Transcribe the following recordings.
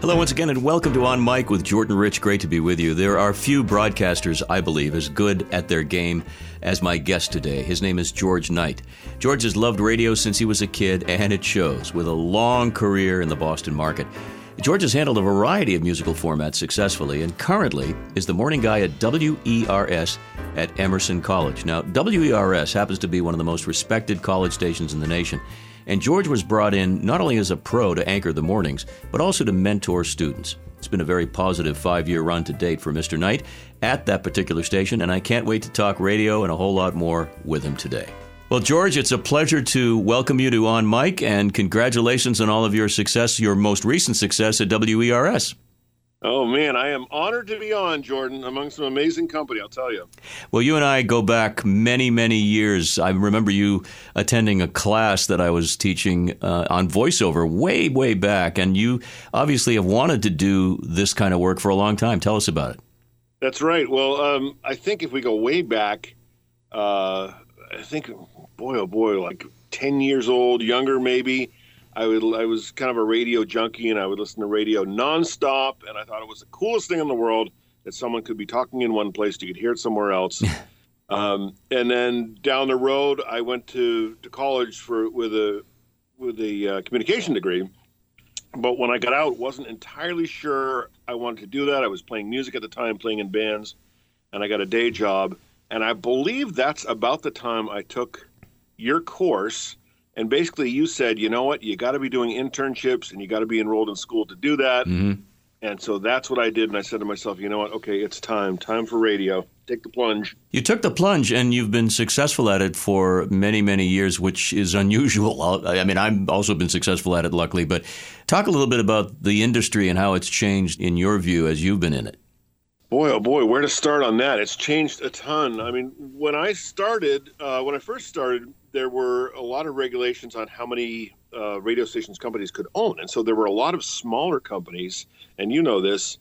Hello, once again, and welcome to On Mic with Jordan Rich. Great to be with you. There are few broadcasters, I believe, as good at their game as my guest today. His name is George Knight. George has loved radio since he was a kid, and it shows, with a long career in the Boston market. George has handled a variety of musical formats successfully and currently is the morning guy at WERS at Emerson College. Now, WERS happens to be one of the most respected college stations in the nation. And George was brought in not only as a pro to anchor the mornings, but also to mentor students. It's been a very positive five year run to date for Mr. Knight at that particular station, and I can't wait to talk radio and a whole lot more with him today. Well, George, it's a pleasure to welcome you to On Mic, and congratulations on all of your success, your most recent success at WERS. Oh man, I am honored to be on, Jordan, among some amazing company, I'll tell you. Well, you and I go back many, many years. I remember you attending a class that I was teaching uh, on voiceover way, way back, and you obviously have wanted to do this kind of work for a long time. Tell us about it. That's right. Well, um, I think if we go way back, uh, I think, boy, oh boy, like 10 years old, younger maybe. I would I was kind of a radio junkie and I would listen to radio nonstop and I thought it was the coolest thing in the world that someone could be talking in one place you could hear it somewhere else. um, and then down the road, I went to, to college for with a with a uh, communication degree. But when I got out, wasn't entirely sure I wanted to do that. I was playing music at the time, playing in bands, and I got a day job. And I believe that's about the time I took your course and basically you said, you know what, you got to be doing internships and you got to be enrolled in school to do that. Mm-hmm. And so that's what I did. And I said to myself, you know what, okay, it's time, time for radio. Take the plunge. You took the plunge and you've been successful at it for many, many years, which is unusual. I mean, I've also been successful at it, luckily. But talk a little bit about the industry and how it's changed in your view as you've been in it. Boy, oh boy, where to start on that? It's changed a ton. I mean, when I started, uh, when I first started, there were a lot of regulations on how many uh, radio stations companies could own, and so there were a lot of smaller companies, and you know this,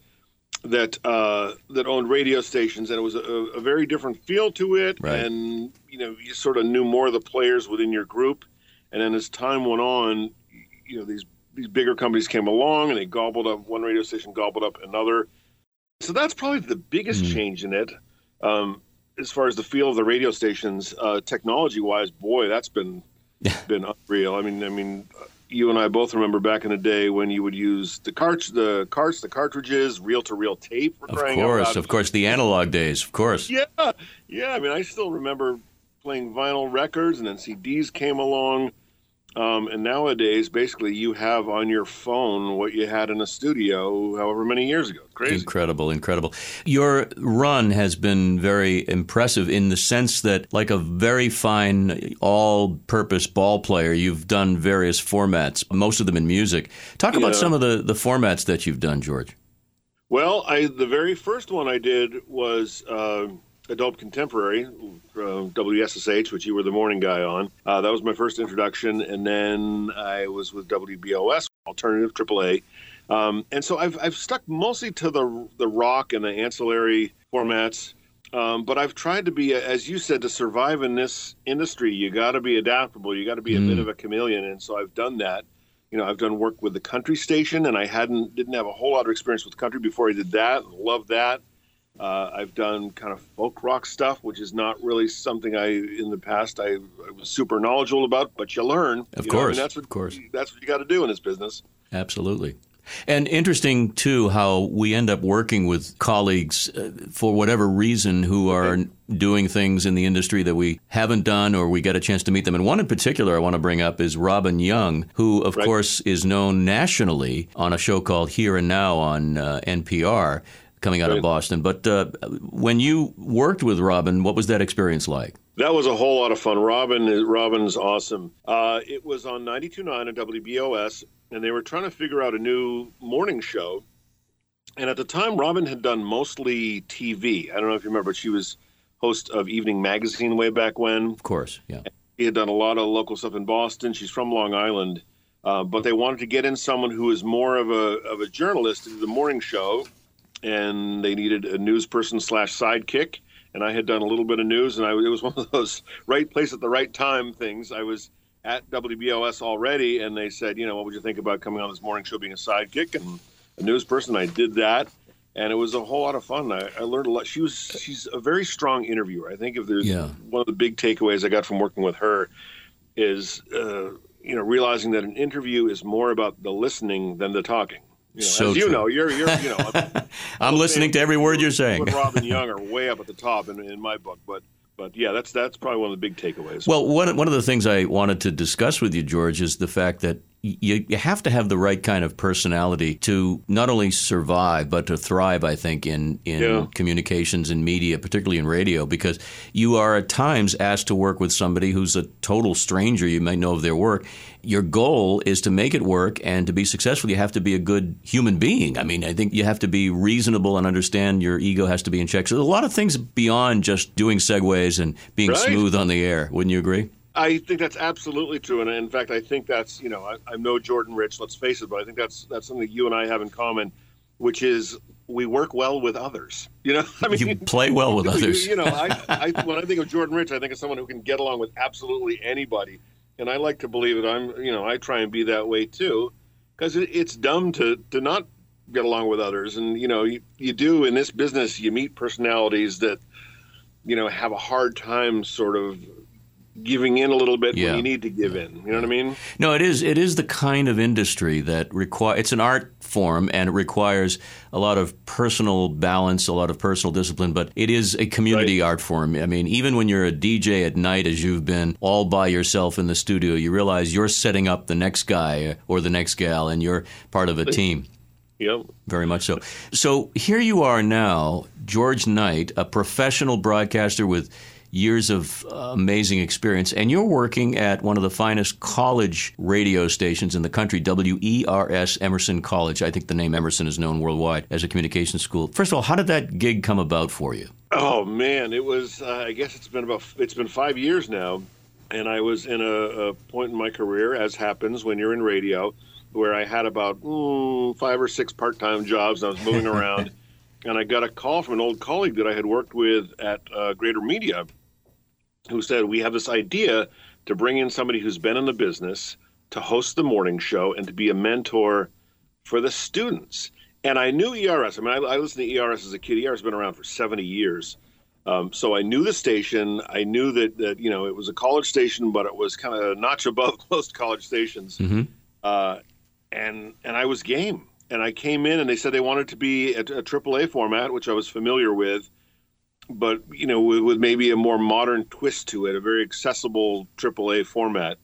that uh, that owned radio stations, and it was a, a very different feel to it, right. and you know you sort of knew more of the players within your group, and then as time went on, you know these these bigger companies came along and they gobbled up one radio station, gobbled up another. So that's probably the biggest mm. change in it. Um, as far as the feel of the radio stations, uh, technology wise, boy, that's been been unreal. I mean, I mean, you and I both remember back in the day when you would use the carts, the carts, the cartridges, reel to reel tape. of course, of course, the analog days, of course. Yeah, yeah. I mean, I still remember playing vinyl records, and then CDs came along. Um, and nowadays, basically, you have on your phone what you had in a studio however many years ago. Crazy. Incredible, incredible. Your run has been very impressive in the sense that, like a very fine all purpose ball player, you've done various formats, most of them in music. Talk about some of the, the formats that you've done, George. Well, I the very first one I did was. Uh, adult contemporary, uh, WSSH, which you were the morning guy on. Uh, that was my first introduction, and then I was with WBOS, alternative AAA. Um, and so I've, I've stuck mostly to the the rock and the ancillary formats. Um, but I've tried to be, as you said, to survive in this industry, you got to be adaptable. You got to be a mm. bit of a chameleon, and so I've done that. You know, I've done work with the country station, and I hadn't didn't have a whole lot of experience with country before I did that. Loved that. Uh, I've done kind of folk rock stuff, which is not really something I in the past I, I was super knowledgeable about, but you learn. Of you course, I mean, that's what, of course, that's what you got to do in this business. Absolutely. And interesting too how we end up working with colleagues uh, for whatever reason who are okay. doing things in the industry that we haven't done or we get a chance to meet them. And one in particular I want to bring up is Robin Young, who of right. course is known nationally on a show called Here and Now on uh, NPR coming out right. of Boston. But uh, when you worked with Robin, what was that experience like? That was a whole lot of fun. Robin, Robin's awesome. Uh, it was on 92.9 at WBOS, and they were trying to figure out a new morning show. And at the time, Robin had done mostly TV. I don't know if you remember, but she was host of Evening Magazine way back when. Of course, yeah. She had done a lot of local stuff in Boston. She's from Long Island. Uh, but they wanted to get in someone who is more of a, of a journalist into the morning show and they needed a news person slash sidekick. And I had done a little bit of news, and I, it was one of those right place at the right time things. I was at WBOS already, and they said, you know, what would you think about coming on this morning show being a sidekick? And a news person. I did that, and it was a whole lot of fun. I, I learned a lot. She was she's a very strong interviewer. I think if there's Yeah. one of the big takeaways I got from working with her is uh, you know realizing that an interview is more about the listening than the talking. You know, So as you know, you're you're you know I'm listening to every word you're saying. Robin Young are way up at the top in, in my book, but but yeah, that's that's probably one of the big takeaways. Well, one, one of the things I wanted to discuss with you, George, is the fact that you, you have to have the right kind of personality to not only survive, but to thrive, I think, in, in Yeah. communications and media, particularly in radio, because you are at times asked to work with somebody who's a total stranger. You might know of their work. Your goal is to make it work, and to be successful, you have to be a good human being. I mean, I think you have to be reasonable and understand your ego has to be in check. So, there's a lot of things beyond just doing segues and being Right. smooth on the air. Wouldn't you agree? I think that's absolutely true, and in fact, I think that's you know I, I'm no Jordan Rich, let's face it, but I think that's that's something that you and I have in common, which is we work well with others. You know, I mean, you play well with you- others. You know, I, I when I think of Jordan Rich, I think of someone who can get along with absolutely anybody, and I like to believe that I'm you know I try and be that way too, because it, it's dumb to to not get along with others, and you know you, you do in this business you meet personalities that you know have a hard time sort of giving in a little bit Yeah. when you need to give in. You know what I mean? No, it is. It is the kind of industry that require. It's an art form, and it requires a lot of personal balance, a lot of personal discipline. But it is a community art form. I mean, even when you're a DJ at night, as you've been all by yourself in the studio, you realize you're setting up the next guy or the next gal, and you're part of a team. Yep. Very much so. So here you are now, George Knight, a professional broadcaster with years of uh, amazing experience, and you're working at one of the finest college radio stations in the country, WERS Emerson College. I think the name Emerson is known worldwide as a communications school. First of all, how did that gig come about for you? Oh man, it was. Uh, I guess it's been about. It's been five years now, and I was in a, a point in my career, as happens when you're in radio, where I had about mm, five or six part-time jobs. And I was moving around, and I got a call from an old colleague that I had worked with at uh, Greater Media, who said, "We have this idea to bring in somebody who's been in the business to host the morning show and to be a mentor for the students." And I knew ERS. I mean, I, I listened to ERS as a kid. ERS has been around for 70 years. Um, so I knew the station. I knew that, that, you know, it was a college station, but it was kind of a notch above most college stations. Mhm. Uh, and, and I was game. And I came in and they said they wanted to be a, a AAA format, which I was familiar with, but, you know, with, with maybe a more modern twist to it, a very accessible AAA format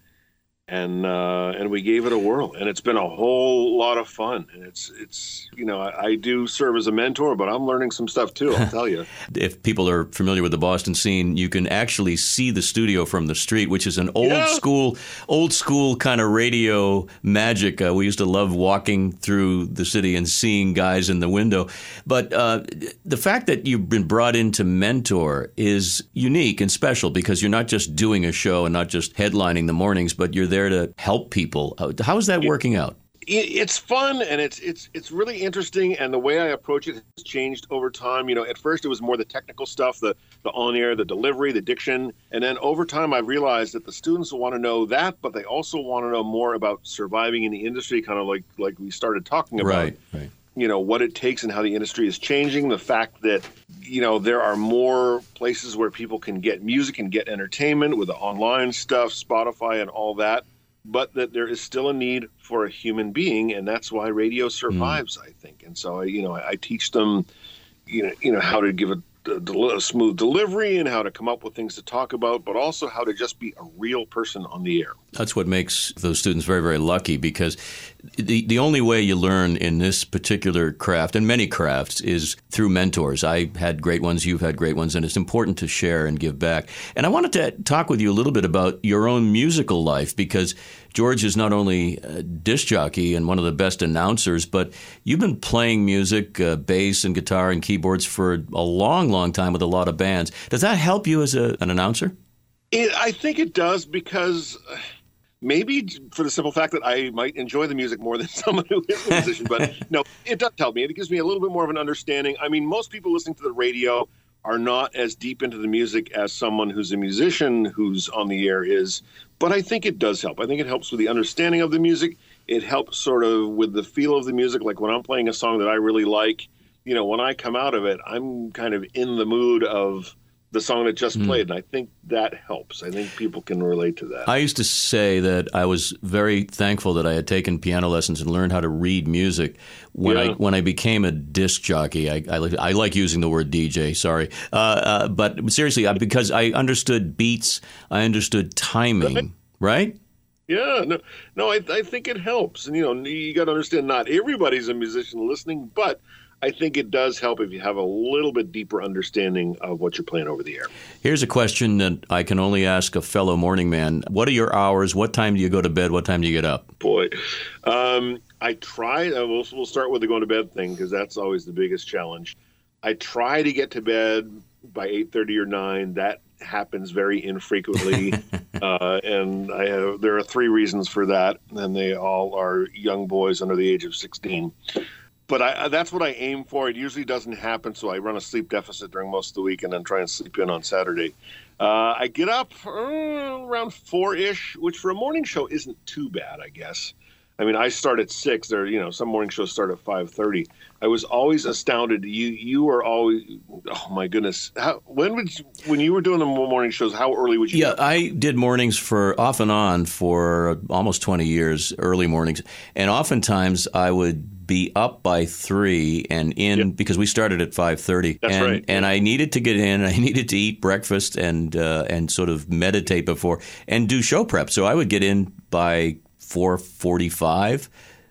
and uh, and we gave it a whirl, and it's been a whole lot of fun. And it's it's you know I, I do serve as a mentor, but I'm learning some stuff too. I'll tell you. If people are familiar with the Boston scene, you can actually see the studio from the street, which is an old Yeah. school, old school kind of radio magic. Uh, we used to love walking through the city and seeing guys in the window. But uh, the fact that you've been brought in to mentor is unique and special because you're not just doing a show and not just headlining the mornings, but you're there to help people. How is that working out? it, it's fun and it's it's it's really interesting and the way I approach it has changed over time. You know, at first it was more the technical stuff, the the on air, the delivery, the diction, and then over time I realized that the students want to know that, but they also want to know more about surviving in the industry, kind of like like we started talking about. Right, right. you know what it takes and how the industry is changing the fact that you know there are more places where people can get music and get entertainment with the online stuff spotify and all that but that there is still a need for a human being and that's why radio hmm. survives i think. And so I, you know I, I teach them you know you know how to give a smooth delivery and how to come up with things to talk about but also how to just be a real person on the air That's what makes those students very, very lucky because the, the only way you learn in this particular craft and many crafts is through mentors. I had great ones, you've had great ones, and it's important to share and give back. And I wanted to talk with you a little bit about your own musical life because George is not only a disc jockey and one of the best announcers, but you've been playing music, uh, bass and guitar and keyboards for a long, long time with a lot of bands. Does that help you as a, an announcer? It, I think it does because uh, maybe for the simple fact that I might enjoy the music more than someone who is a musician. But no, it does help me. It gives me a little bit more of an understanding. I mean, most people listening to the radio are not as deep into the music as someone who's a musician who's on the air is. But I think it does help. I think it helps with the understanding of the music. it helps sort of with the feel of the music. Like when I'm playing a song that I really like, you know, when I come out of it, I'm kind of in the mood of the song that just mm. played. And I think that helps. I think people can relate to that. I used to say that I was very thankful that I had taken piano lessons and learned how to read music. When yeah. I when I became a disc jockey, I, I, I like using the word DJ. Sorry, uh, uh, but seriously, because I understood beats, I understood timing. Right? right? Yeah, no, no, I, I think it helps, and you know, you got to understand, not everybody's a musician listening, but I think it does help if you have a little bit deeper understanding of what you're playing over the air. Here's a question that I can only ask a fellow morning man. What are your hours? What time do you go to bed? What time do you get up? Boy, um, I try. Uh, we'll, we'll start with the going to bed thing because that's always the biggest challenge. I try to get to bed by 8.30 or 9 that happens very infrequently uh, and I have, there are three reasons for that and they all are young boys under the age of 16 but I, that's what I aim for. It usually doesn't happen, so I run a sleep deficit during most of the week and then try and sleep in on Saturday. Uh, I get up uh, around four ish, which for a morning show isn't too bad, I guess. I mean, I start at six. There, you know, some morning shows start at five thirty. I was always astounded. You, you were always, oh my goodness. How, when would you, when you were doing the morning shows? How early would you? Yeah, I did mornings for off and on for almost twenty years, early mornings, and oftentimes I would be up by three and in yep. because we started at five thirty. That's and, right. And I needed to get in. I needed to eat breakfast and uh, and sort of meditate before and do show prep. So I would get in by four forty five,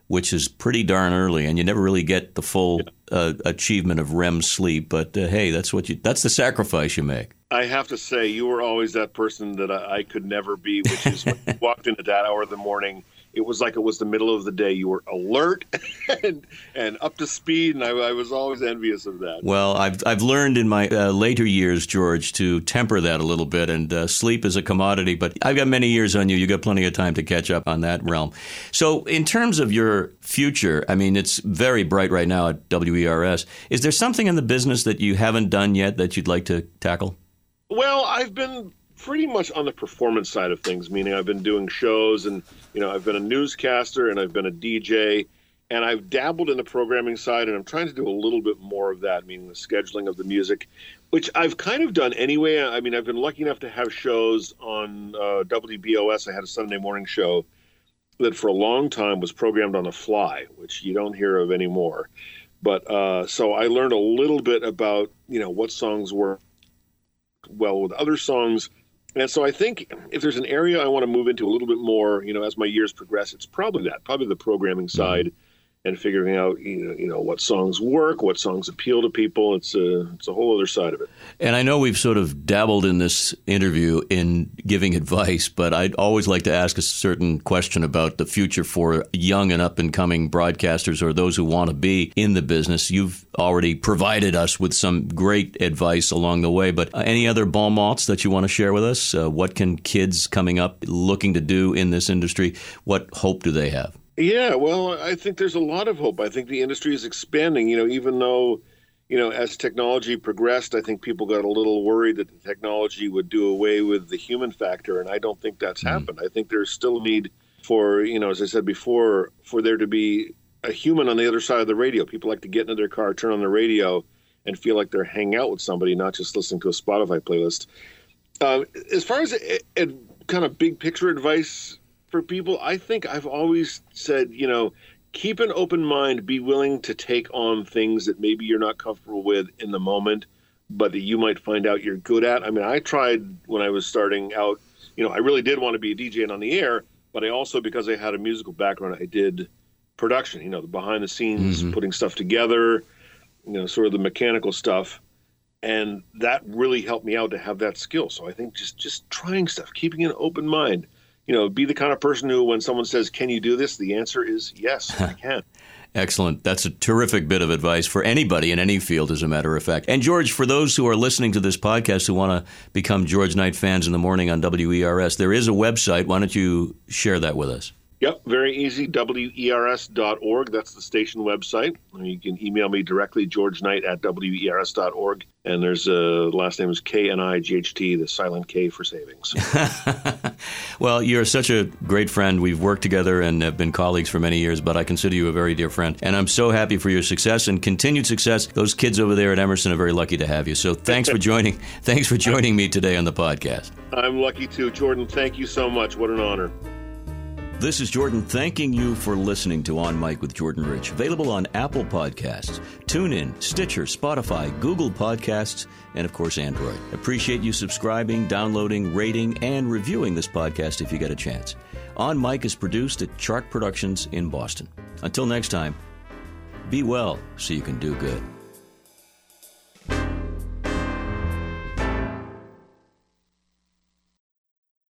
which is pretty darn early, and you never really get the full uh, achievement of REM sleep. But uh, hey, that's what you. That's the sacrifice you make. I have to say, you were always that person that I, I could never be, which is when you walked in at that hour of the morning it was like it was the middle of the day. You were alert and, and up to speed, and I, I, was always envious of that. Well, I've, I've learned in my uh, later years, George, to temper that a little bit, and uh, sleep is a commodity, but I've got many years on you. You've got plenty of time to catch up on that realm. So, in terms of your future, I mean, it's very bright right now at WERS. Is there something in the business that you haven't done yet that you'd like to tackle? Well, I've been pretty much on the performance side of things, meaning I've been doing shows and, you know, I've been a newscaster and I've been a DJ and I've dabbled in the programming side and I'm trying to do a little bit more of that, meaning the scheduling of the music, which I've kind of done anyway. I mean, I've been lucky enough to have shows on uh, WBOS. I had a Sunday morning show that for a long time was programmed on the fly, which you don't hear of anymore. But uh, so I learned a little bit about, you know, what songs work well with other songs and so I think if there's an area I want to move into a little bit more, you know, as my years progress, it's probably that, probably the programming side. Mm-hmm and figuring out you know, you know what songs work, what songs appeal to people. It's a it's a whole other side of it. And I know we've sort of dabbled in this interview in giving advice, but I'd always like to ask a certain question about the future for young and up and coming broadcasters or those who want to be in the business. You've already provided us with some great advice along the way, but uh, any other bon mots that you want to share with us? Uh, what can kids coming up looking to do in this industry? What hope do they have? Yeah, well, I think there's a lot of hope. I think the industry is expanding. You know, even though, you know, as technology progressed, I think people got a little worried that the technology would do away with the human factor, and I don't think that's mm-hmm. happened. I think there's still a need for, you know, as I said before, for there to be a human on the other side of the radio. People like to get into their car, turn on the radio, and feel like they're hanging out with somebody, not just listening to a Spotify playlist. Um, as far as a, a kind of big picture advice for people, I think I've always said, you know, keep an open mind, be willing to take on things that maybe you're not comfortable with in the moment, but that you might find out you're good at. I mean, I tried when I was starting out, you know, I really did want to be a DJ and on the air, but I also, because I had a musical background, I did production, you know, the behind the scenes, mm-hmm. putting stuff together, you know, sort of the mechanical stuff. And that really helped me out to have that skill. So I think just just trying stuff, keeping an open mind, you know, be the kind of person who, when someone says, "Can you do this?" the answer is yes, I can. Excellent. That's a terrific bit of advice for anybody in any field, as a matter of fact. And George, for those who are listening to this podcast who want to become George Knight fans in the morning on WERS, there is a website. Why don't you share that with us? Yep, very easy. WERS.org. That's the station website. You can email me directly, George Knight at WERS.org. And there's a uh, last name is K N I G H T, the silent K for savings. well, you're such a great friend. We've worked together and have been colleagues for many years, but I consider you a very dear friend. And I'm so happy for your success and continued success. Those kids over there at Emerson are very lucky to have you. So thanks for joining. thanks for joining me today on the podcast. I'm lucky too, Jordan. Thank you so much. What an honor. This is Jordan thanking you for listening to On Mic with Jordan Rich. Available on Apple Podcasts, TuneIn, Stitcher, Spotify, Google Podcasts, and of course Android. Appreciate you subscribing, downloading, rating, and reviewing this podcast if you get a chance. On Mic is produced at Chart Productions in Boston. Until next time, be well so you can do good.